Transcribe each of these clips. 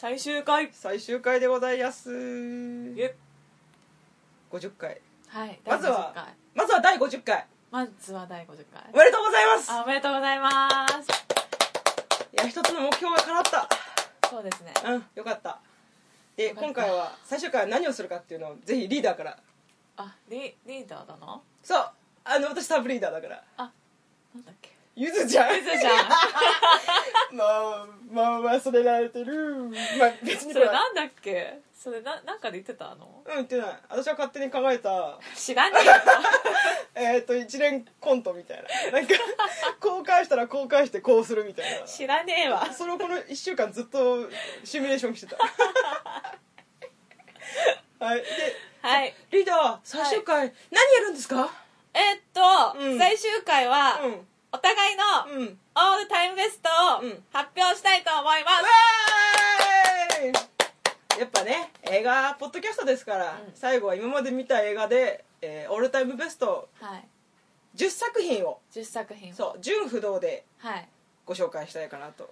最終回。最終回でございます。え。50回。はいまずは第50回。まずは第50回。まずは第50回。おめでとうございます。あおめでとうございます。いや一つの目標が叶った。そうですね。うんよかった。で今回は最終回は何をするかっていうのをぜひリーダーから。あリリーダーだな。そうあの私サブリーダーだから。あなんだっけゆずちゃん。ゆずちゃん。まあまあ忘れられてる。まあ別にそれなんだっけ？それななんかで言ってた？の。うん言ってない。私は勝手に考えた。知らねえよ。えっ、と一連コントみたいな。なんか こう返したらこう返してこうするみたいな。知らねえわ。それをこの1週間ずっとシミュレーションしてた。はい。ではい。リーダー最終回、何やるんですか？えーっと、うん。最終回は、うんお互いのうん。うんオールタイムベストをうん。発表したいと思います、わーいやっぱね映画ポッドキャストですから、うん。最後は今まで見た映画で、えーオールタイムベストはい。10作品を。10作品。をそう純不動ではい。ご紹介したいかなと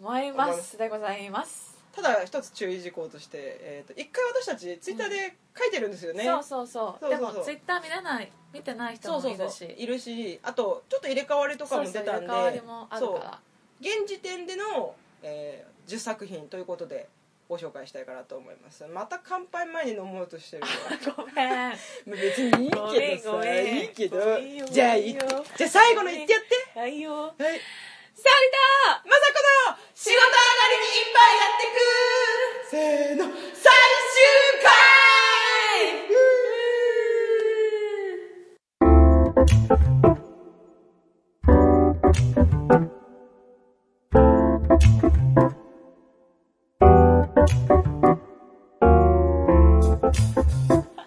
思います。でございますただ一つ注意事項として、えー、と一回私たちツイッターで書いてるんですよね、そうそうそう。そうそう。でもツイッター見れない見てない人もいるし。いるしあとちょっと入れ替わりとかも出たんで。そうそう入れ替わりもあるそう。か現時点での、えー10作品ということでご紹介したいかなと思います。また乾杯前に飲もうとしてるら ごめん。まあ別にいいけどさ。いいけど。じゃあじゃあ最後の言ってやって。はいよ。はいサリまさこの仕事上がりにいっぱいやってく。せーの。最終回。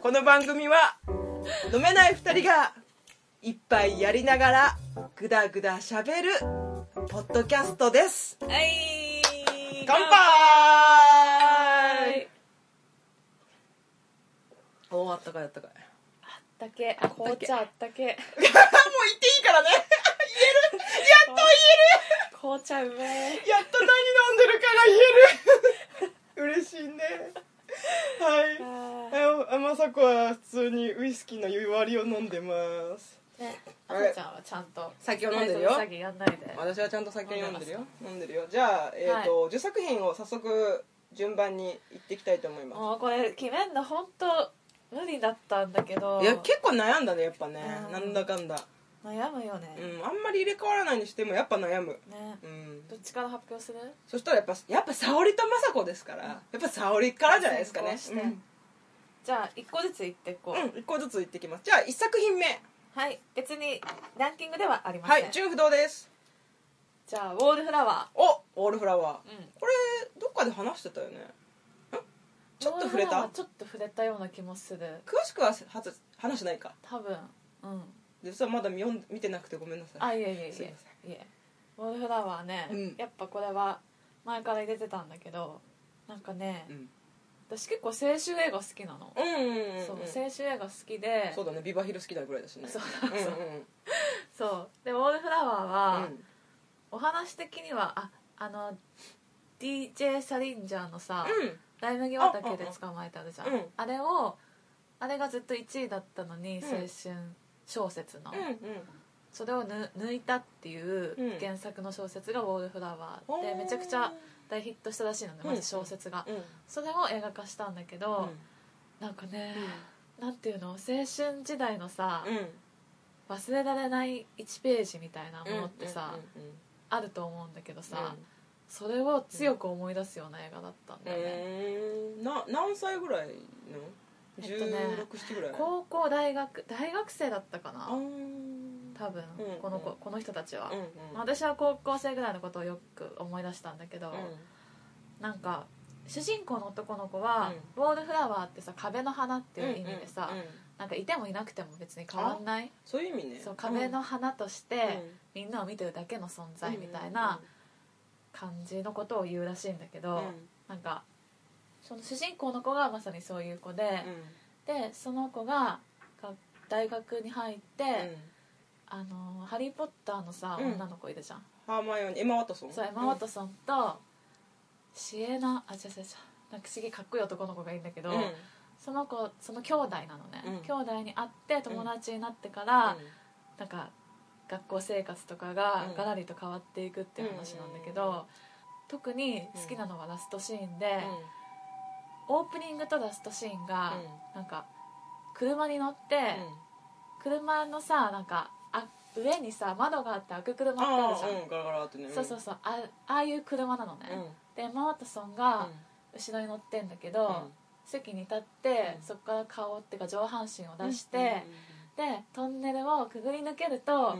この番組は飲めない二人が一杯やりながらぐだぐだしゃべるポッドキャストです。ーはい。乾杯。はいおおあったかいあったかい。あったけ。紅茶あったけ。もう言っていいからね。言える。やっと紅茶うめえ。言えるやっと何飲んでるかが言える。嬉しいね。はい。ああまさこは普通にウイスキーの湯割りを飲んでます。ーねあさちゃんはちゃんと。酒を飲んでるよ。私はちゃんと酒飲んでるよ。飲んでるよ。じゃあ、えーと10作品を早速順番にいっていきたいと思いまもうこれ決めんの本当無理だったんだけど。すいや結構悩んだねやっぱね。うん。なんだかんだ。悩むよね、うんあんまり入れ替わらないにしてもやっぱ悩む。ね。うん。どっちから発表する？そしたらやっぱやっぱ沙織と雅子ですから、やっぱ沙織からじゃないですかね。先行して。じゃあ1個ずつ言っていこう、うん、うん、1個ずついってきます。じゃあ1作品目はい別にランキングではありません、はい純不動です。じゃあウォールフラワおオールフラワー。ー、うん、これどっかで話してたよね。んちょっと触れた？ちょっと触れたような気もする。詳しくははず話してないか。多分。うん。でそれはまだ見よん見てなくてごめんなさい。あいえいえいすいまえいえ。ウォールフラワーね、うん。やっぱこれは前から入れてたんだけどなんかね、うん私結構青春映画好きなの、うんうんうんうん。そう青春映画好きで。そうだね。ビバヒル好きなぐらいだしね。そうう。んうそう。でウォールフラワーは、うん。お話的にはああの DJ サリンジャーのさ、うん。ライ麦畑で捕まえてあるじゃん。うんあれをあれがずっと1位だったのに、うん。青春小説の、うんうん。それをぬ抜いたっていううん。原作の小説が「ウォールフラワー」でめちゃくちゃ大ヒットしたらしいのねまず小説が、うん。それを映画化したんだけど、なんかね、なんていうの？青春時代のさ、うん。忘れられない1ページみたいなものってさ、うん。うん。うん。あると思うんだけどさ、うん。それを強く思い出すような映画だったんだよね、えー、な何歳ぐらいの？えっとね1617ぐらい。高校大学大学生だったかな多分、うんこの子この人たちは、私は高校生ぐらいのことをよく思い出したんだけど、なんか主人公の男の子は、ウォールフラワーってさ壁の花っていう意味でさ、なんかいてもいなくても別に変わんない？そういう意味ね。そう壁の花として、うん。みんなを見てるだけの存在みたいな感じのことを言うらしいんだけど、うん。なんかその主人公の子がまさにそういう子で、でその子がが大学に入って、あのハリー・ポッターのさ、うん。女の子いるじゃん。ハーマイオニーエマ・ワトソン。そうエマ・ワトソンとシエナあ違う違う違う。なんか不思議かっこいい男の子がいいんだけど、うん。その子その兄弟なのね、うん。兄弟に会って友達になってから、なんか学校生活とかがうん。ガラリと変わっていくっていう話なんだけど、特に好きなのはラストシーンで、オープニングとラストシーンが、なんか車に乗って、車のさなんかあ上にさ窓があって開く車ってあるじゃん、うんガラガラってね。そうそうそう。あああいう車なのね、でエマ・ワトソンが後ろに乗ってんだけど、席に立って、うん。そこから顔っていうか上半身を出して、でトンネルをくぐり抜けると、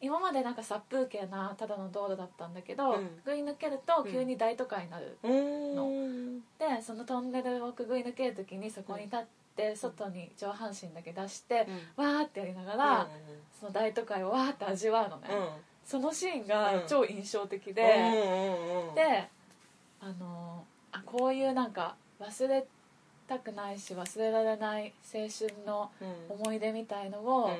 今までなんか殺風景なただの道路だったんだけど、うん。くぐり抜けると急に大都会になる、うん。でそのトンネルをくぐり抜ける時にそこに立って、外に上半身だけ出して、わーってやりながら、その大都会をわーって味わうのね、そのシーンが超印象的で、であのあこういうなんか忘れたくないし忘れられない青春の思い出みたいのを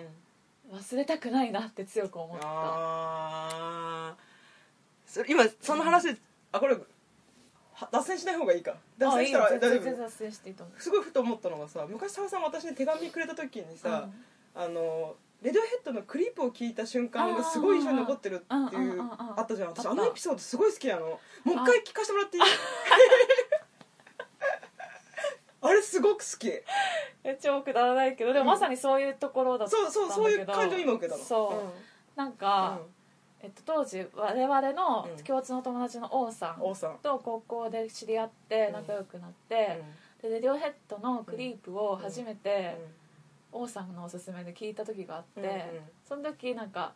忘れたくないなって強く思った、あーそれ今その話あこれは脱線しない方がいいか。脱線したら大丈夫。脱線していすごいふと思ったのがさ昔澤さん私に手紙くれた時にさ、あのレディオヘッドのクリップを聞いた瞬間がすごい印象に残ってるっていううんうんうんうんあったじゃん。私あのエピソードすごい好きなの。もう一回聞かせてもらっていい？あ れすごく好き。え超くだらないけどでもまさにそういうところだったんだけど。そうそうそういう感情今受けたの。そう、なんか、えっと、当時我々のうん。共通の友達の王さんと高校で知り合って仲良くなって、でレディオヘッドのクリープを初めて王さんのおすすめで聞いた時があって、その時なんか、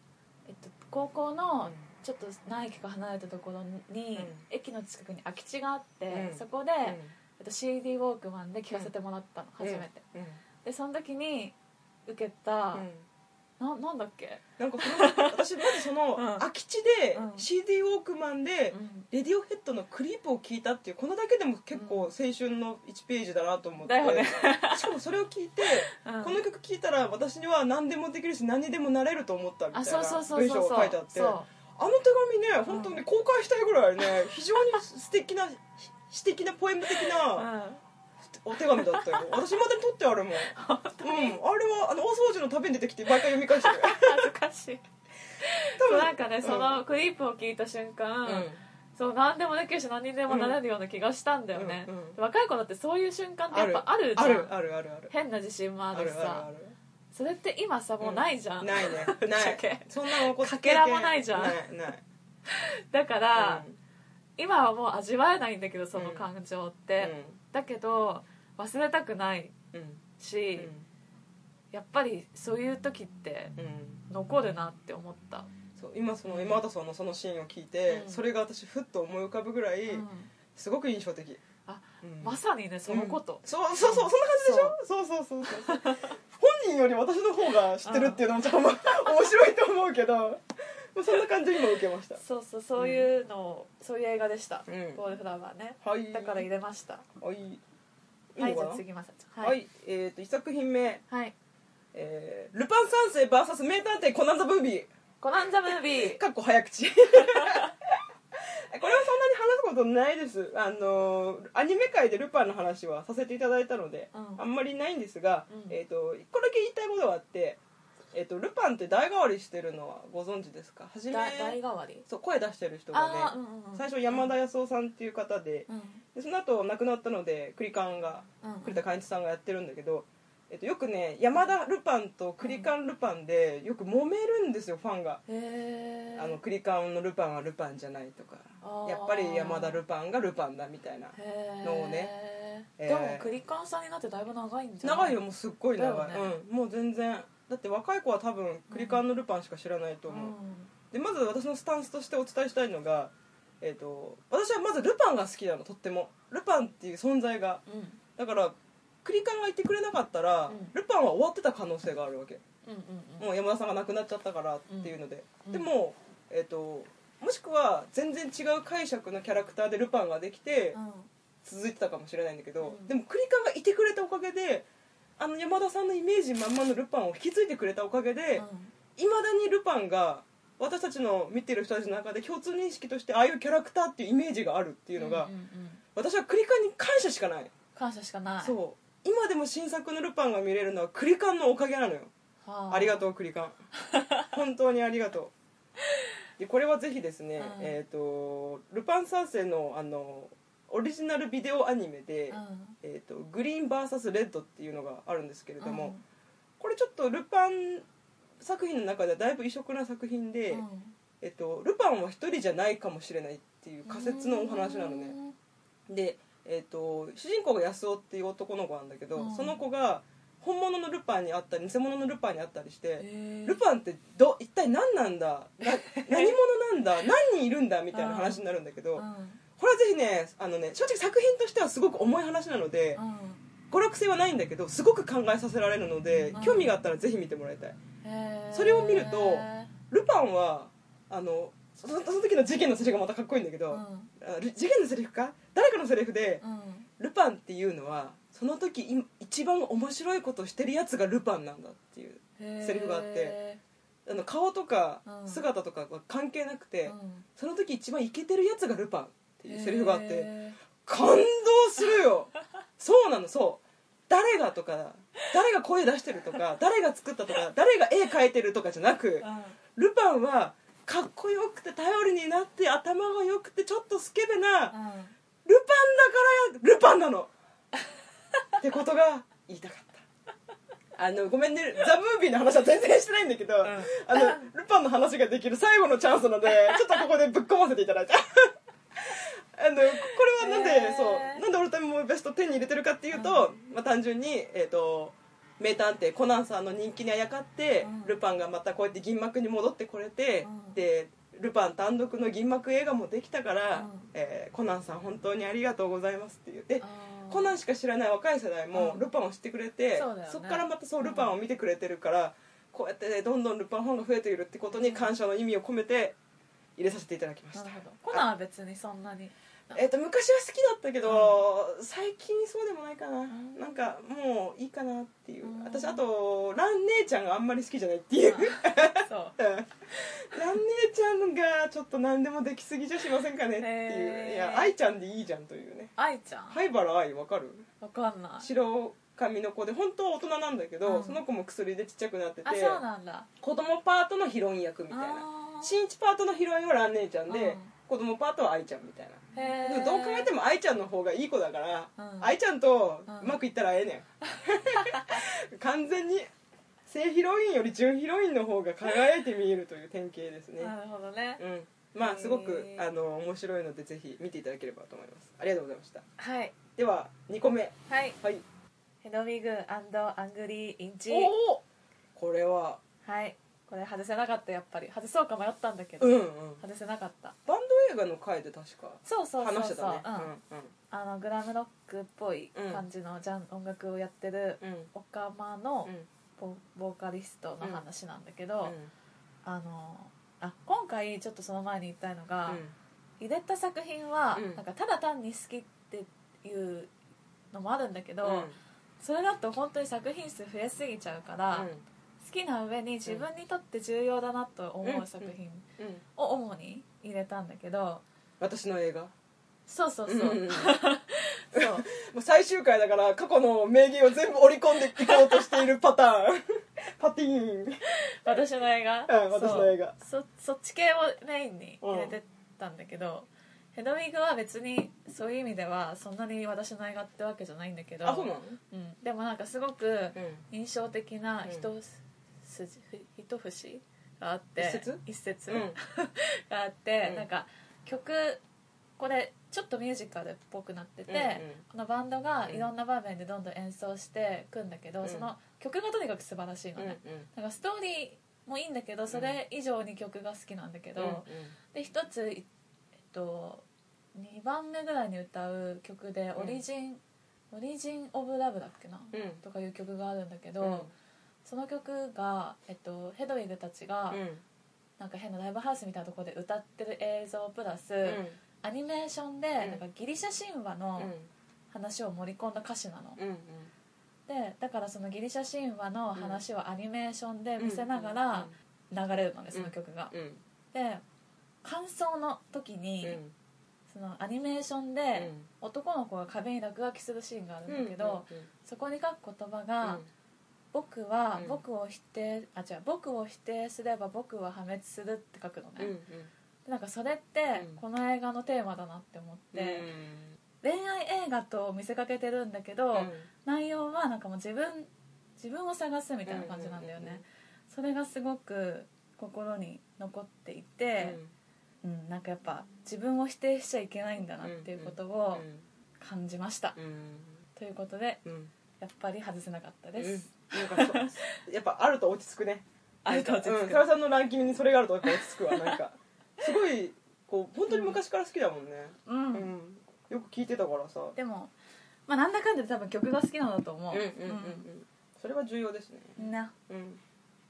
えっと、高校のちょっと何駅か離れたところに、うん。駅の近くに空き地があって、うん。そこで、えっと、CD ウォークマンで聞かせてもらったの、初めて。うん。でその時に受けた、うんななんだっけ、なんかその 私まずそのうん。空き地でうん。CD ウォークマンでうん。レディオヘッドのクリップを聞いたっていうこのだけでも結構青春の1ページだなと思って。だよね。しかもそれを聞いて うん。この曲聴いたら私には何でもできるし何にでもなれると思ったみたいあそうそうなそうそう。文章が書いてあって。そう。あの手紙ね本当に公開したいぐらいね非常に 素敵な詩的なポエム的うなんお手紙だったよ。私までに取ってあるもん、うん、あれはあの大掃除の旅に出てきて毎回読み返してる恥ずかしい。多そうなんかね、うん。そのクリープを聞いた瞬間、そう何でもできるし何にでもなれるような気がしたんだよね、うんうん。若い子だってそういう瞬間ってやっぱある。じゃん。あるあるあるある。変な自信もあるしさ。それって今さもうないじゃん、ないね。ない。そんなの起こってかけらもないじゃん。ないない。だから、うん。今はもう味わえないんだけどその感情って、だけど忘れたくないうん。し、やっぱりそういう時って残るなって思った、そう今そのエマ・ワトソンのそのシーンを聞いて、うん。それが私ふっと思い浮かぶぐらい、うん。すごく印象的、あうん。まさにねそのこと、うん。そうそうそうそんな感じでしょ？そう。そうそうそう本人より私の方が知ってるっていうのもちょっとまあ面白いと思うけど。まあそんな感じで今受けました。そうそうそういうのを、そういう映画でした、うん。ボールフラワーね。はい。だから入れました。はい。いいはいじゃあ次まさちゃんはい、えっ、と1作品目。はい。えールパン三世 VS 名探偵コナンザムービー。コナンザムービー。かっこ早口。これはそんなに話すことないです。あのアニメ界でルパンの話はさせていただいたので、うん。あんまりないんですが、うん。えー、と1個だけ言いたいことがあって、えー、とルパンって代替わりしてるのはご存知ですか？はじめだ代替わり？そう声出してる人がねうんうんうん。最初山田康夫さんっていう方でうん。でその後亡くなったので栗勘がうん。栗田寛一さんがやってるんだけど、えっと、よくね山田ルパンと栗勘ルパンでよく揉めるんですよファンが。へえあの栗勘のルパンはルパンじゃないとか。やっぱり山田ルパンがルパンだみたいなのをねえーでもクリカンさんになってだいぶ長いんじゃない？長いよもうすっごい長い、ね。うん、もう全然だって若い子は多分栗勘のルパンしか知らないとう思う、ん。でまず私のスタンスとしてお伝えしたいのが、えー、と私はまずルパンが好きなのとっても。ルパンっていう存在が。うん。だから栗勘がいてくれなかったら、うん。ルパンは終わってた可能性があるわけ。うんうんうん。もう山田さんが亡くなっちゃったからっていうので、うん。でも、えー、ともしくは全然違う解釈のキャラクターでルパンができてうん。続いてたかもしれないんだけど、うん。でも栗勘がいてくれたおかげであの山田さんのイメージまんまのルパンを引き継いでくれたおかげでいま、未だにルパンが私たちの見てる人たちの中で共通認識としてああいうキャラクターっていうイメージがあるっていうのが、うんうんうん私はクリカンに感謝しかない、感謝しかない。そう。今でも新作のルパンが見れるのはクリカンのおかげなのよ。はあ。りがとうクリカン。本当にありがとう。でこれはぜひですね、うん。えっ、とルパン三世のあのオリジナルビデオアニメで、うん。えー、とグリーン VS レッドっていうのがあるんですけれども、うん。これちょっとルパン作品の中ではだいぶ異色な作品で、うん。えっと、ルパンは一人じゃないかもしれないっていう仮説のお話なのね。で、えっと、主人公が安尾っていう男の子なんだけど、うん。その子が本物のルパンにあったり偽物のルパンにあったりして、ルパンってど一体何なんだ？な何者なんだ？何人いるんだ？みたいな話になるんだけど、うんこれはぜひねあのね正直作品としてはすごく重い話なので、娯楽性はないんだけどすごく考えさせられるので、うん。興味があったらぜひ見てもらいたい。それを見るとルパンはあのその時の事件のセリフがまたかっこいいんだけど、うん。事件のセリフか？誰かのセリフで、うん。ルパンっていうのはその時い一番面白いことをしてるやつがルパンなんだっていうセリフがあってあの顔とかうん。姿とかは関係なくて、うん。その時一番イケてるやつがルパンっていうセリフがあってへ感動するよ。そうなのそう。誰がとか誰が声出してるとか 誰が作ったとか誰が絵描いてるとかじゃなくールパンはかっこよくて頼りになって頭が良くてちょっとスケベなうん。うんルパンだからルパンなの。ってことが言いたかった。あのごめんねザ・ムービーの話は全然してないんだけど、あのルパンの話ができる最後のチャンスなのでちょっとここでぶっ込ませていただいたあのこれはなんで、へー。そうなんで俺たちもベスト10に入れてるかっていうと、まあ、単純に、えー、と名探偵コナンさんの人気にあやかって、うん。ルパンがまたこうやって銀幕に戻ってこれて、うん。でルパン単独の銀幕映画もできたから、うん。えーコナンさん本当にありがとうございますって言ってコナンしか知らない若い世代もうん。ルパンを知ってくれて、そうだよね。っからまたそうルパンを見てくれてるから、こうやってねどん。どんルパンファンが増えているってことに感謝の意味を込めて入れさせていただきましたコナンは別にそんなにえっと昔は好きだったけど、最近そうでもないかな、んなんかもういいかなっていう、うん。私あとラン姉ちゃんがあんまり好きじゃないっていう、そう。うん。ラン姉ちゃんがちょっと何でもできすぎじゃしませんかねっていう、いや愛ちゃんでいいじゃんというね。愛ちゃん？灰原愛わかる？わかんない。白髪の子で本当は大人なんだけど、うん。その子も薬でちっちゃくなってて。あそうなんだ。子供パートのヒロイン役みたいな。新一パートのヒロインはラン姉ちゃんで、うん。子供パートは愛ちゃんみたいなでもどう考えても愛ちゃんの方がいい子だから、うん。愛ちゃんとうまくいったらええねん。完全に正ヒロインより準ヒロインの方が輝いて見えるという典型ですね、なるほどね。うん。まあすごくあの面白いのでぜひ見ていただければと思います。ありがとうございました。はい。では2個目。はい。はい。ヘドウィグアングリーインチ。おおこれは。はい。これ外せなかったやっぱり。外そうか迷ったんだけど、うんうん。外せなかった。バンド映画の回で確かそうそうそうそう。話してたね。うん。あのグラムロックっぽい感じのジャン、音楽をやってるオカマのうん。ボボーカリストの話なんだけど、うん。あのあ今回ちょっとその前に言いたいのが、うん。入れた作品は、うん。なんかただ単に好きっていうのもあるんだけど、うん。それだと本当に作品数増えすぎちゃうから、うん。好きな上に自分にとって重要だなと思う作品うん。を主に入れたんだけど。私の映画？そうそうそう、うんうんうん。そう。もう最終回だから過去の名言を全部織り込んでいこうとしているパターン。パティーン。私の映画、うん私の映画。そう。そそっち系をメインに入れてたんだけど、ヘドウィグは別にそういう意味ではそんなに私の映画ってわけじゃないんだけど。あそうなの？うん、でもなんかすごくうん。印象的な一筋、一節？があって。一節？一節。うん。があって、うん。なんか曲これちょっとミュージカルっぽくなってて、うんうん。このバンドがうん。いろんな場面でどんどん演奏していくんだけど、うん。その曲がとにかく素晴らしいのうんね、なんかストーリーもいいんだけどそれ以上に曲が好きなんだけど、うんで一つ、えっと、2番目ぐらいに歌う曲で「オリジン、オリジン・オブ・ラブ」だっけな、うん。とかいう曲があるんだけど、うんその曲が、えっと、ヘドウィグたちが、うん。なんか変なライブハウスみたいなところで歌ってる映像プラス、うん。アニメーションで、なんかギリシャ神話の話を盛り込んだ歌詞なの、でだからそのギリシャ神話の話をアニメーションで見せながら流れるのねその曲が、うん。で感想の時に、うん。そのアニメーションで男の子が壁に落書きするシーンがあるんだけど、そこに書く言葉が「僕はうん。僕を否定あ違う僕を否定すれば僕は破滅する」って書くのね、なんかそれってうん。この映画のテーマだなって思って、恋愛映画と見せかけてるんだけど、うん。内容はなんかもう自分自分を探すみたいな感じなんだよね、それがすごく心に残っていて、うん。なんかやっぱ自分を否定しちゃいけないんだなっていうことを感じました、ということでうん。やっぱり外せなかったです、うんなんか やっぱあると落ち着くね。あると落ち着く。うんさんのランキングにそれがあるとやっぱ落ち着くわ なんか。すごいこう本当に昔から好きだもんね。うん。うん。よく聞いてたからさ。でもまあなんだかんだで多分曲が好きなんだと思う。うんうんうんうん。それは重要ですね。な。うん。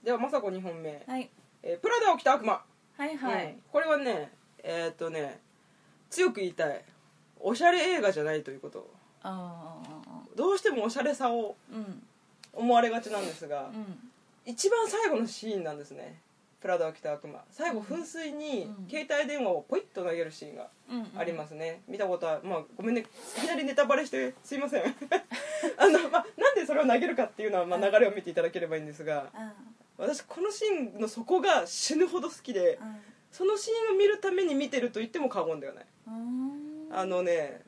では雅子2本目。はい。えープラダを着た悪魔。はいはい、うん。これはねえーっとね強く言いたい。おしゃれ映画じゃないということ。ああどうしてもおしゃれさをうん思われがちなんですが、うん。一番最後のシーンなんですね。プラダを着た悪魔。最後噴水にうん。携帯電話をポイッと投げるシーンがうんありますね、見たことはまあごめんね。いきなりネタバレしてすいません。あの、まあ、なんでそれを投げるかっていうのは、まあ、流れを見ていただければいいんですが私このシーンの底が死ぬほど好きでそのシーンを見るために見てると言っても過言ではない。あのね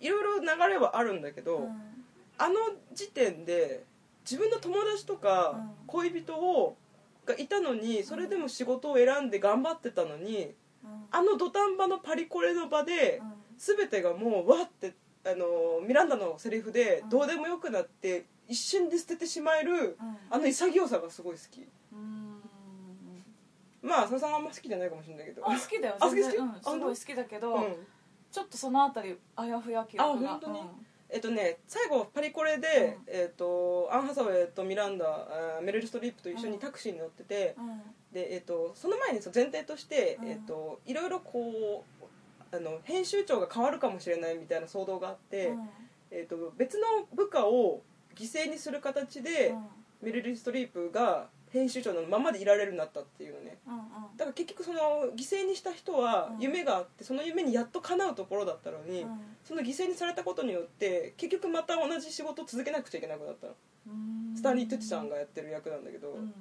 いろいろ流れはあるんだけど、うん。あの時点で自分の友達とかうん。恋人をがいたのにそれでも仕事を選んで頑張ってたのにうん。あの土壇場のパリコレの場でうん。全てがもうわってあのミランダのセリフでうん。どうでもよくなって一瞬で捨ててしまえるうん。あの潔さがすごい好き。うん。まあ佐々さんあんま好きじゃないかもしれないけど。あ好きだよあ全然。好きうん、すごい好きだけど、うん。ちょっとそのあたりあやふや記憶があ本当に？えっとね最後パリコレで、うん。えっとアン・ハサウェイとミランダメレル・ストリップと一緒にタクシーに乗ってて、うん。うんで、えっとその前にその前提として、うん。えっといろいろこうあの編集長が変わるかもしれないみたいな騒動があって、うん。えっと別の部下を犠牲にする形で、メレル・ストリップが編集長のままでいられるようになったっていうのね。うんうん。だから結局その犠牲にした人はうん。夢があってその夢にやっと叶うところだったのに、うん。その犠牲にされたことによって結局また同じ仕事を続けなくちゃいけなくなったの。うん。スタンリー・トゥッチさんがやってる役なんだけど、うん。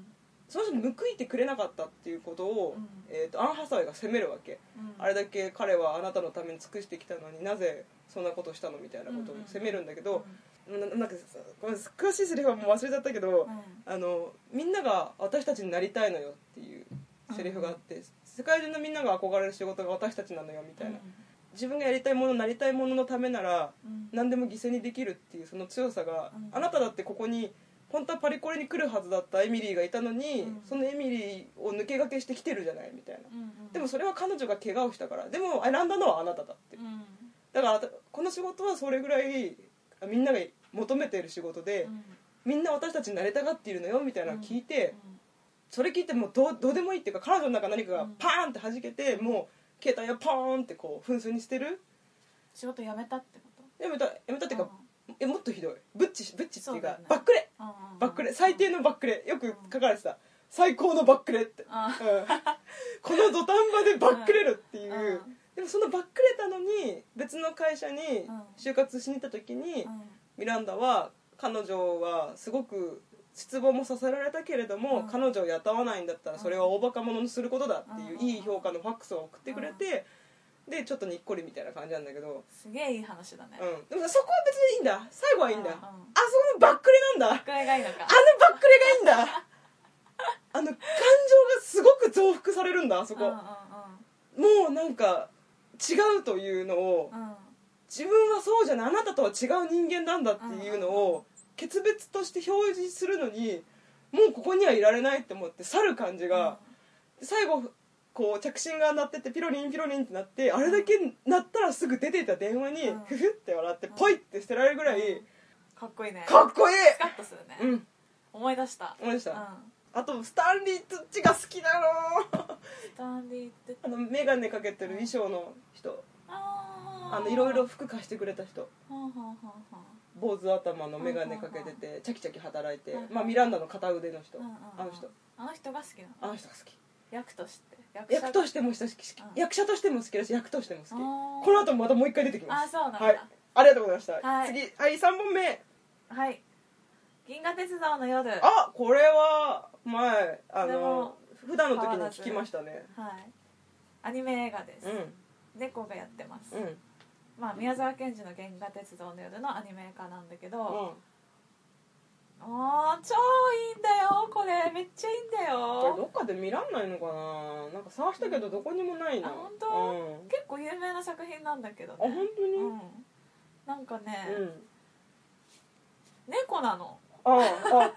その人に報いてくれなかったっていうことを、うん。えー、とアン・ハサウェイが責めるわけ、うん。あれだけ彼はあなたのために尽くしてきたのになぜそんなことをしたのみたいなことを責めるんだけど、ななんかさごめん詳しいセリフはもう忘れちゃったけど、うん。あのみんなが私たちになりたいのよっていうセリフがあって、世界中のみんなが憧れる仕事が私たちなのよみたいな、自分がやりたいものなりたいもののためならうん。何でも犠牲にできるっていうその強さが、うん。あなただってここに本当はパリコレに来るはずだったエミリーがいたのに、うん。そのエミリーを抜け駆けしてきてるじゃないみたいな、うんうん。でもそれは彼女が怪我をしたから。でも選んだのはあなただって、うん。だからこの仕事はそれぐらいみんなが求めている仕事で、うん。みんな私たちになりたがっているのよみたいなのを聞いて、うん。それ聞いてもうどうどうでもいいっていうか彼女の中何かがうん。パーンって弾けて、もう携帯をポーンってこう噴水に捨てる。仕事辞めたってこと？やめたやめたっていうか、えもっとひどい。ブッチブッチっていうかバックレ。バックレ。最低のバックレ。よく書かれてた。最高のバックレって、この土壇場でバックレるっていう、うんでもそのバックレたのに別の会社にうん。就活しに行った時に、うん。ミランダは彼女はすごく失望もさせられたけれども、うん。彼女を雇わないんだったらそれは大バカ者にすることだっていううん。いい評価のファックスを送ってくれて、でちょっとにっこりみたいな感じなんだけど、すげえいい話だね。うん、でもさそこは別にいいんだ。最後はいいんだ、うんうん。あそこのバックレなんだ。これがいいのか。あのバックレがいいんだ。あの感情がすごく増幅されるんだあそこ、うんうん。もうなんか違うというのを、うんうん自分はそうじゃないあなたとは違う人間なんだっていうのを決別として表示するのにもうここにはいられないって思って去る感じが、最後こう着信が鳴っててピロリンピロリンってなってあれだけ鳴ったらすぐ出ていた電話にうん。フフって笑ってポイって捨てられるぐらいかっこいいね。かっこいい。スカッとするね、うん。思い出した。思い出した、うんあとスタンリー・トゥッチが好きだろスタンリーって。あの眼鏡かけてる衣装の人。あのいろいろ服貸してくれた人。坊主頭の眼鏡かけててチャキチャキ働いてうんまあミランダの片腕の人。あの人。あの人が好きなの？あの人が好き。役として。役としても好き、うん。役者としても好きだし役としても好き。この後またもう一回出てきます。あそうなんだ。はい。ありがとうございました、はい。次はい3本目。はい。銀河鉄道の夜。はいあこれは前あの普段の時に聞きましたね。アニメ映画です、うん。猫がやってます、うん。まあ宮沢賢治の「銀河鉄道の夜」のアニメ化なんだけど、うん。もう超いいんだよこれ。めっちゃいいんだよ。これどっかで見らんないのかな。なんか探したけどどこにもないな。あ本当？うん。結構有名な作品なんだけどね。あ本当に？うん。なんかね、うん。猫なの。ああ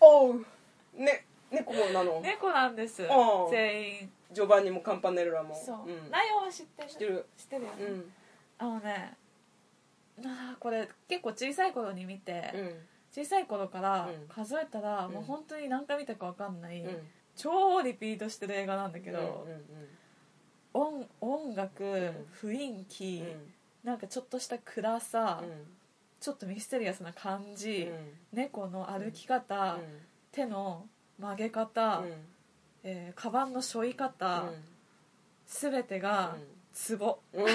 おおう。ね猫なの。猫なんです。あ全員。ジョバンニもカンパネルラも。そう、ん。内容は知ってる。知ってる。知ってるよね、うん。あのねあーこれ結構小さい頃に見て、うん。小さい頃からうん。数えたら、うん。もう本当に何回見たか分かんない、うん。超リピートしてる映画なんだけど、うんうん音音楽、雰囲気、なんかちょっとした暗さ、ちょっとミステリアスな感じ、猫の歩き方、手の曲げ方、えーカバンの背負い方、全てがツボ。うん。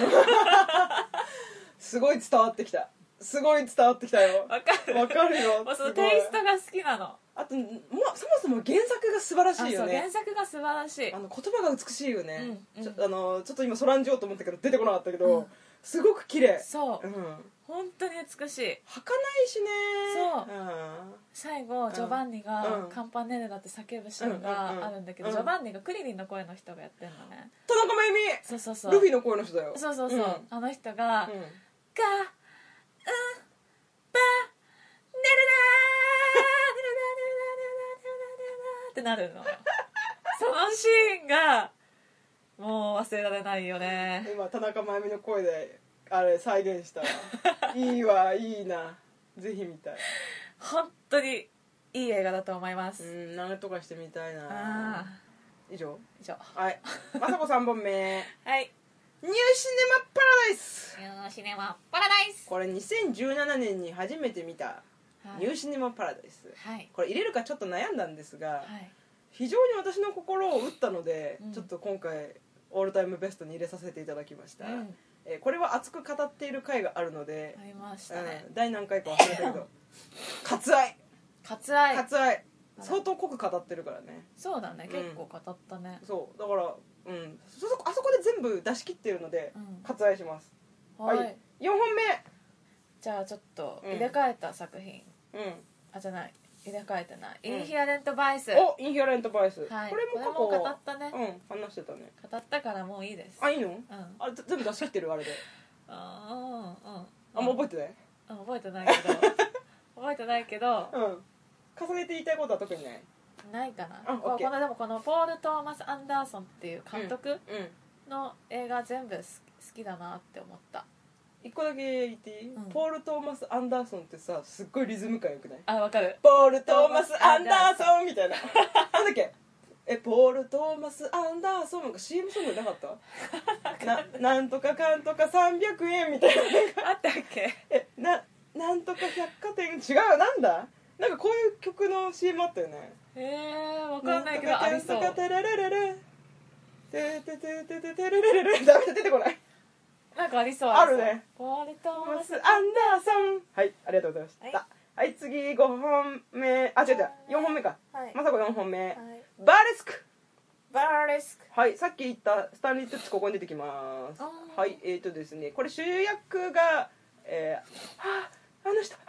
すごい伝わってきた。すごい伝わってきたよ。わかる。わかるよ。もうそのテイストが好きなの。あともうそもそも原作が素晴らしいよあそう原ね作が素晴らしい。あの言葉が美しいよね、うん。ちょあのちょっと今そらんじようと思ったけど出てこなかったけど、うんすごく綺麗。そう。うん。本当に美しい。儚いしね。そう。うん。最後ジョバンニがうん。カンパネルだって叫ぶシーンがあるんだけど、うん。ジョバンニがクリリンの声の人がやってるのね。田中真由そうそうそう。美ルフィの声の人だよ。そうそうそう、うん。あの人が「うん。がうんばねるなーってなるのよそのシーンがもう忘れられないよね。今田中真由美の声であれ再現したわいいわいいな。ぜひ見たい。本当にいい映画だと思いまうす、んなんとかしてみたいあな。あ以上？以上。はい。まさこ3本目はい。ニューシネマパラダイス。ニューシネマパラダイス。これ2017年に初めて見たはい。ニューシネマパラダイス。はい。これ入れるかちょっと悩んだんですがはい。非常に私の心を打ったのでうん。ちょっと今回オールタイムベストに入れさせていただきました。うん。えーこれは熱く語っている回があるのでありましたね。うん第何回か忘れたけど。割愛。割愛。割愛。相当濃く語ってるからね。そうだね。うん。結構語ったね。そう。だからうん。そそあそこで全部出し切ってるのでうん。割愛します。はい、はい。4本じゃあちょっとうん。入れ替えた作品、目うん。あじゃない入れ替えてない、うん。インヒアレントバイス。おインヒアレントバイス、はい。これも過去これも語ったね。うん話してたね。語ったからもういいです。あいいの？うん。あ全部出し切ってる？あれで。あうんうんあもう覚えてない？うん覚えてないけど。覚えてないけど。うん。重ねて言いたいことは特にない？ないかな。あこ OK このでもこのポール・トーマス・アンダーソンっていう監督うん。の映画全部好き好きだなって思った一個だけ言っていい、うん。ポール・トーマス・アンダーソンってさすっごいリズム感よくない？あわかる。ポール・トーマス・アンダーソンみたいな。なんだっけ？えポール・トーマス・アンダーソンなんか CM ソングなかった？ななんとかかんとか300円みたいな。あったっけ？えななんとか百貨店？違うなんだ？なんかこういう曲の CM あったよね。へえわかんないけどありそう。なんとかテレレレレててててててれれれれダメだ出てこないなんかありそう。あるね。ポール・トマス・アンダーソン。はいありがとうございました。ははいい、次5本目。あ違う違う。4本目か。はい。まさこ4本目。はい。バーレスク。バーレスク。はいさっき言ったスタンリー・トゥッチここに出てきます。はいえーとですねこれ主役がえー、はああの人あ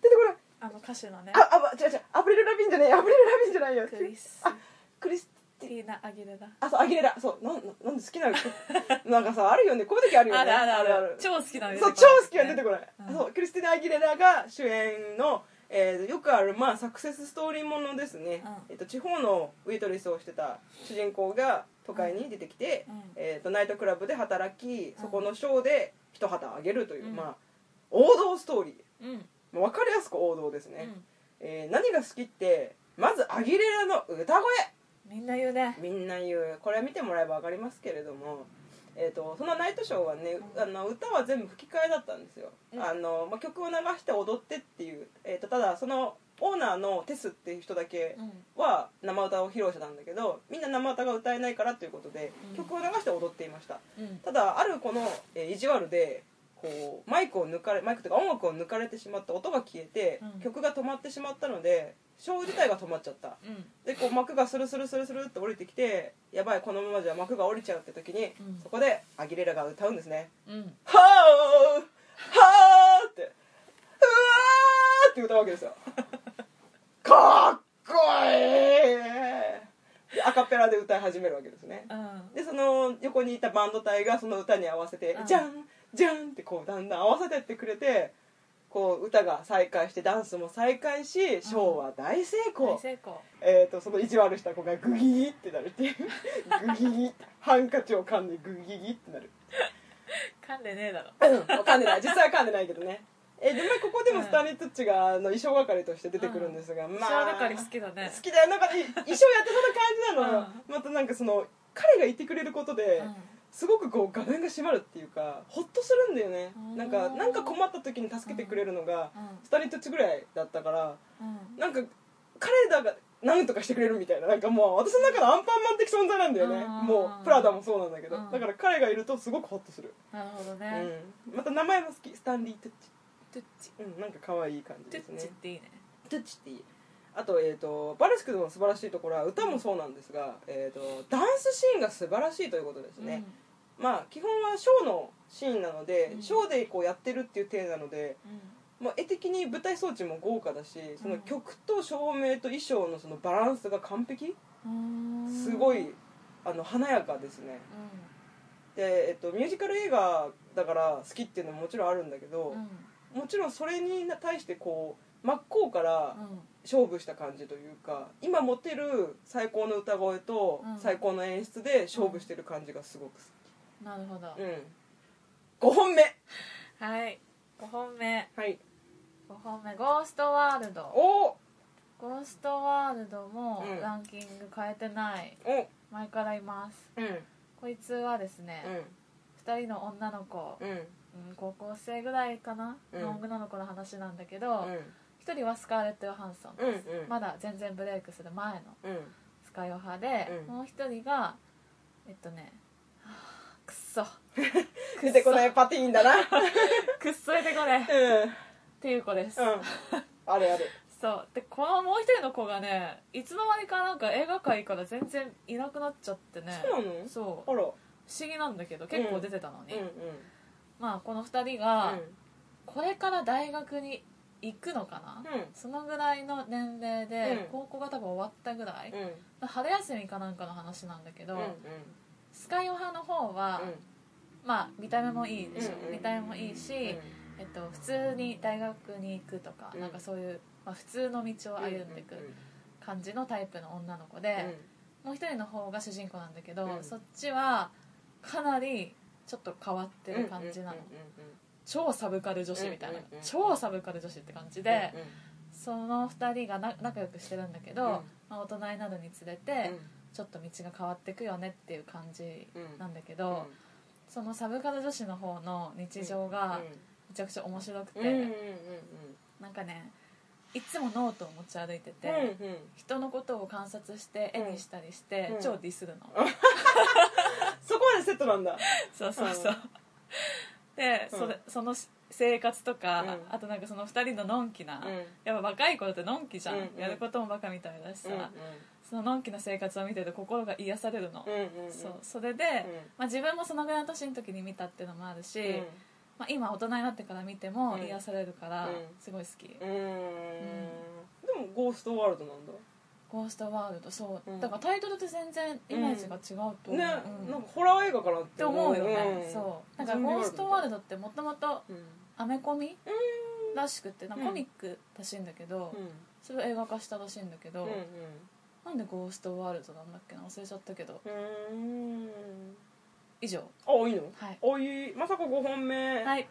出てこない。あの歌手のね。ああ違う違う。アブリル・ラビンじゃねえアブリル・ラビンじゃないよ。クリス。あクリスティーナ・アギレラ。あそうアギレラ。そうなんななんで好きなの？なんかさあるよね。こういう時あるよね。あるあるある。超好きなのそう超好きなの出てこない、うん。そうクリスティナ・アギレラが主演の、えーよくある、まあ、サクセスストーリーものですね、うん。えっと地方のウェイトレスをしてた主人公が都会に出てきて、うん。えー、とナイトクラブで働きそこのショーで一旗あげるという、うん。まあ、王道ストーリー。うん。もう分かりやすく王道ですね、うん。えー何が好きってまずアギレラの歌声みんな言うね。みんな言うこれは見てもらえば分かりますけれども、えー、とそのナイトショーはね、うんあの歌は全部吹き替えだったんですよ、うん。あのまあ、曲を流して踊ってっていう、えー、とただそのオーナーのテスっていう人だけは生歌を披露してたんだけどみんな生歌が歌えないからということで、うん、曲を流して踊っていました、うん、ただあるこの、えー、意地悪でこうマイクを抜かれマイクというか音楽を抜かれてしまった音が消えて、うん、曲が止まってしまったのでショー自体が止まっちゃった、でこう幕がスルスルスルスルって降りてきてやばいこのままじゃ幕が降りちゃうって時に、そこでアギレラが歌うんですね「はあはあ」って「うわー」って歌うわけですよ。かっこいいアカペラで歌い始めるわけですね、でその横にいたバンド隊がその歌に合わせて「じゃんじゃんってこうだんだん合わせてってくれてこう歌が再開してダンスも再開しショーは大成功,、えーと、その意地悪した子がグギギってなるっていう。グギギハンカチを噛んでグギギってなる。噛んでねえだろ。うん噛んでない。実際は噛んでないけどね。えでもここでもスターリー・トゥッチがあの衣装係として出てくるんですが、うん、まあ衣装係好きだね。好きだよ。なんか衣装やってそうな感じなの、うん、またなんかその彼がいてくれることで、うんすごくこう画面が閉まるっていうかホッとするんだよね。なんかなんか困った時に助けてくれるのが2人とちぐらいだったから、うん、なんか彼らが何とかしてくれるみたいな。なんかもう私の中のアンパンマン的存在なんだよね。もうプラダもそうなんだけど。だから彼がいるとすごくホッとする。なるほどね、うん、また名前も好き。スタンリー・トゥッチ。トゥッチ。うんなんか可愛い感じですね。トゥッチっていいね。トゥッチっていい。あと,、えーと、バレスクの素晴らしいところは歌もそうなんですが、えーと、ダンスシーンが素晴らしいということですね、うん、まあ基本はショーのシーンなので、うん、ショーでこうやってるっていう体なので、うん、まあ、絵的に舞台装置も豪華だしその曲と照明と衣装のそのバランスが完璧、すごいあの華やかですね、で、えっと、ミュージカル映画だから好きっていうのももちろんあるんだけど、もちろんそれに対してこう真っ向から勝負した感じというか今持ってる最高の歌声と最高の演出で勝負してる感じがすごく好き、なるほど、うん、5本目。はい。5本目。はい。5本目「ゴーストワールド」お。ゴーストワールドもランキング変えてない、前からいます、うん、こいつはですね、うん、2人の女の子、うん、高校生ぐらいかな、の女の子の話なんだけど、一人はスカーレット・ヨハンソンです、うんうん、まだ全然ブレイクする前のスカヨハで、うん、もう一人がえっとねそ 出てこないパティーンだな。くっそ。出てこない、うん、っていう子です、うん、あれあれそう。でこのもう一人の子がねいつの間にかなんか映画界から全然いなくなっちゃってね。そうなの？そう。あら。不思議なんだけど結構出てたのに、うんうんうん、まあこの2人が、これから大学に行くのかな、うん、そのぐらいの年齢で、高校が多分終わったぐらい、うん、春休みかなんかの話なんだけど、うんうん、スカイオ派の方は、まあ見た目もいいでしょ、見た目もいいし、えっと、普通に大学に行くとか、うん、なんかそういう、まあ、普通の道を歩んでいく感じのタイプの女の子で、もう一人の方が主人公なんだけど、そっちはかなりちょっと変わってる感じなの、超サブカル女子みたいな、超サブカル女子って感じで、その2人が仲良くしてるんだけど、まあ、大人になるにつれて、ちょっと道が変わっていくよねっていう感じなんだけど、そのサブカル女子の方の日常がめちゃくちゃ面白くて、うなんかねいつもノートを持ち歩いてて、人のことを観察して絵にしたりして、超ディスるの。そこまでセットなんだ。そうそうそう、で、それその生活とか、あとなんかその2人ののんきな、やっぱ若い頃ってのんきじゃん、やることもバカみたいだしさ、そののんきな生活を見てると心が癒されるの、そう。それで、まあ、自分もそのぐらいの年の時に見たっていうのもあるし、まあ、今大人になってから見ても癒されるから、すごい好き。うん、でもゴーストワールドなんだ。ゴーストワールドそう、うん。だからタイトルと全然イメージが違うと思う、ね、うん。なんかホラー映画かなって思うよね、うんそう。なんかゴーストワールドってもともとアメコミらしくてなんかコミックらしいんだけど、それを映画化したらしいんだけど、なんでゴーストワールドなんだっけな？忘れちゃったけど。うん。以上。あいいの？はい。おいまさか5本目。はい。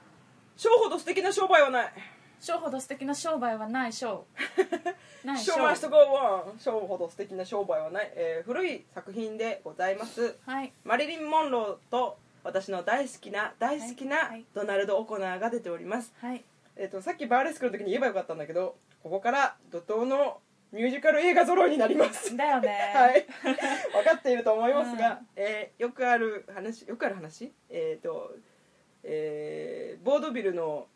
賞ほど素敵な商売はない。賞ほど素敵な商売はない賞 ない賞マストゴーワン賞ほど素敵な商売はない、えー、古い作品でございます、はい、マリリン・モンローと私の大好きな大好きなドナルド・オコナーが出ております、はい。えーと、さっきバーレスクの時に言えばよかったんだけどここから怒涛のミュージカル映画揃いになります。だよね。はい。分かっていると思いますが、えーよくある話よくある話？えっ、とえーボードビルの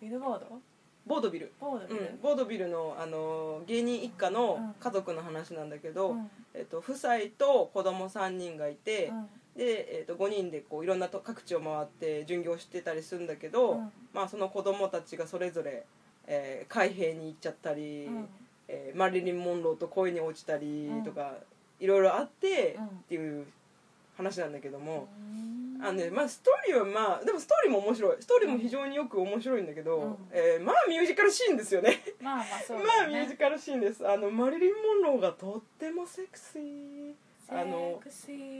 ビルボード？ボードビル。ボードビル？うん、ボードビルの、あの芸人一家のうん。家族の話なんだけど、うん。えっと夫妻と子供3人がいて、うん。で、えっと5人でこういろんなと各地を回って巡業してたりするんだけど、うん。まあ、その子供たちがそれぞれ、えー海兵に行っちゃったり、うんえーマリリン・モンローと恋に落ちたりとか、いろいろあって、うん。っていう話なんだけども、うん。あのねまあ、ストーリーはまあでもストーリーも面白い。ストーリーも非常によく面白いんだけど、うん。えーまあミュージカルシーンですよね。まあまあそうだ まあミュージカルシーンです。あのマリリン・モンローがとってもセクシーあの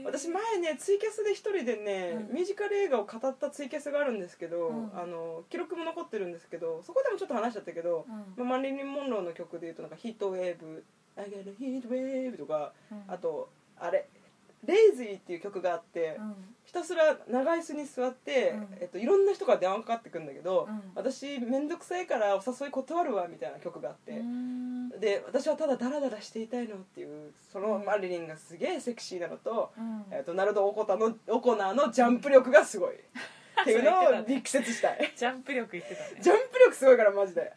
私前ねツイキャスで一人でね、うん。ミュージカル映画を語ったツイキャスがあるんですけど、うん。あの記録も残ってるんですけどそこでもちょっと話しちゃったけど、うん。まあマリリン・モンローの曲でいうとなんか「ヒートウェーブ」「I got a heat wave」とか、うん。あとあれ「レイズイ」っていう曲があって、うん。ひたすら長椅子に座って、うん。えっと、いろんな人から電話かかってくるんだけど、うん。私面倒くさいからお誘い断るわみたいな曲があって、うん。で私はただダラダラしていたいのっていうそのマリリンがすげえセクシーなのと,、うん。えっとナルド・オコタのオコナーのジャンプ力がすごい。っていうのを力説したい。ジャンプ力言ってたね。ジャンプ力すごいからマジで。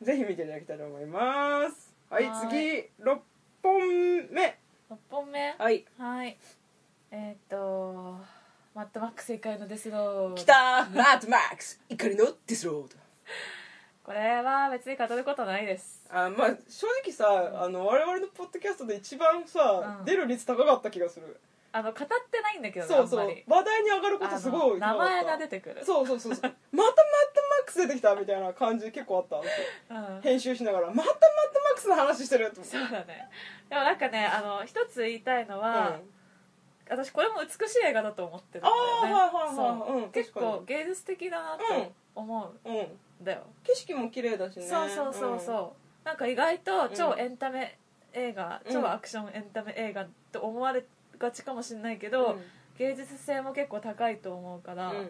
ぜひ見ていただきたいと思います。はい次6本目6本目？はい。はい。えーっとマッドマックス怒りのデスロード来たマッドマックス。怒りのデスロードこれは別に語ることないです。あまあ正直さあの我々のポッドキャストで一番さ、うん。出る率高かった気がする。あの語ってないんだけどねそうそう。あんまり。話題に上がることすごいあの名前がて出てくる。そうそうそうそう。またマッドマックス出てきたみたいな感じ結構あったうん。編集しながら。またマッドマックスの話してるそうだね。でもなんかねあの一つ言いたいのは、私これも美しい映画だと思ってるんだよね。あーはいはいはいそう。うん結構芸術的だなと思うん、だよ、景色も綺麗だしねそうそうそうそう、なん。か意外と超エンタメ映画、うん。超アクションエンタメ映画って思われがちかもしれないけうんど、芸術性も結構高いと思うから、うんうんうん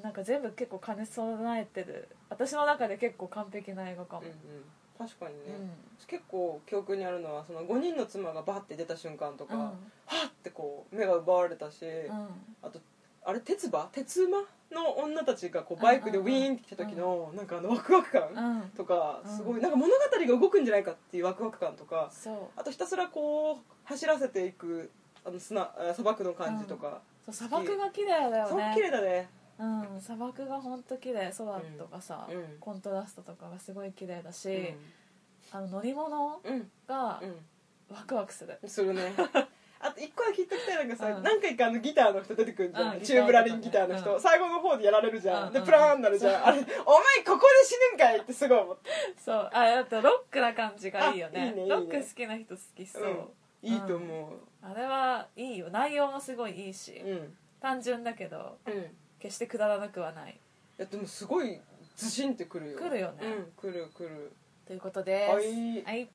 なんか全部結構兼ね備えてる。私の中で結構完璧な映画かも。うんうん。確かにね、うん。結構記憶にあるのはその5人の妻がバッて出た瞬間とか、うん。はっってこう目が奪われたし、うん。あとあれ鉄馬？鉄馬の女たちがこうバイクでウィーンって来た時のなんかあのワクワク感うん。とかうん。すごいなんか物語が動くんじゃないかっていうワクワク感とかあとひたすらこう走らせていくあの砂あ砂漠の感じとか、そう。砂漠が綺麗だよすごくね綺麗だねうん砂漠が本当綺麗空とかさ、うんコントラストとかがすごい綺麗だし、うん。あの乗り物うんがうワクワクする、んするね。あと一個だけ言っときたいのがさ、うん。何回かあのギターの人出てくるじゃん、うんチューブラリンギターの人、うん。最後の方でやられるじゃん、うんでプラーンになるじゃん、あれお前ここで死ぬんかいってすごい思ってそう。ああとロックな感じがいいよね。あいいねいいね。ロック好きな人好きそう、うん。いいと思う。あれはいいよ。内容もすごいいいし、うん。単純だけど。うん、い決してくだらなくはない。やでもすごいズシンってくるよ。来るよね。うん来る来る。ということです。はい。はい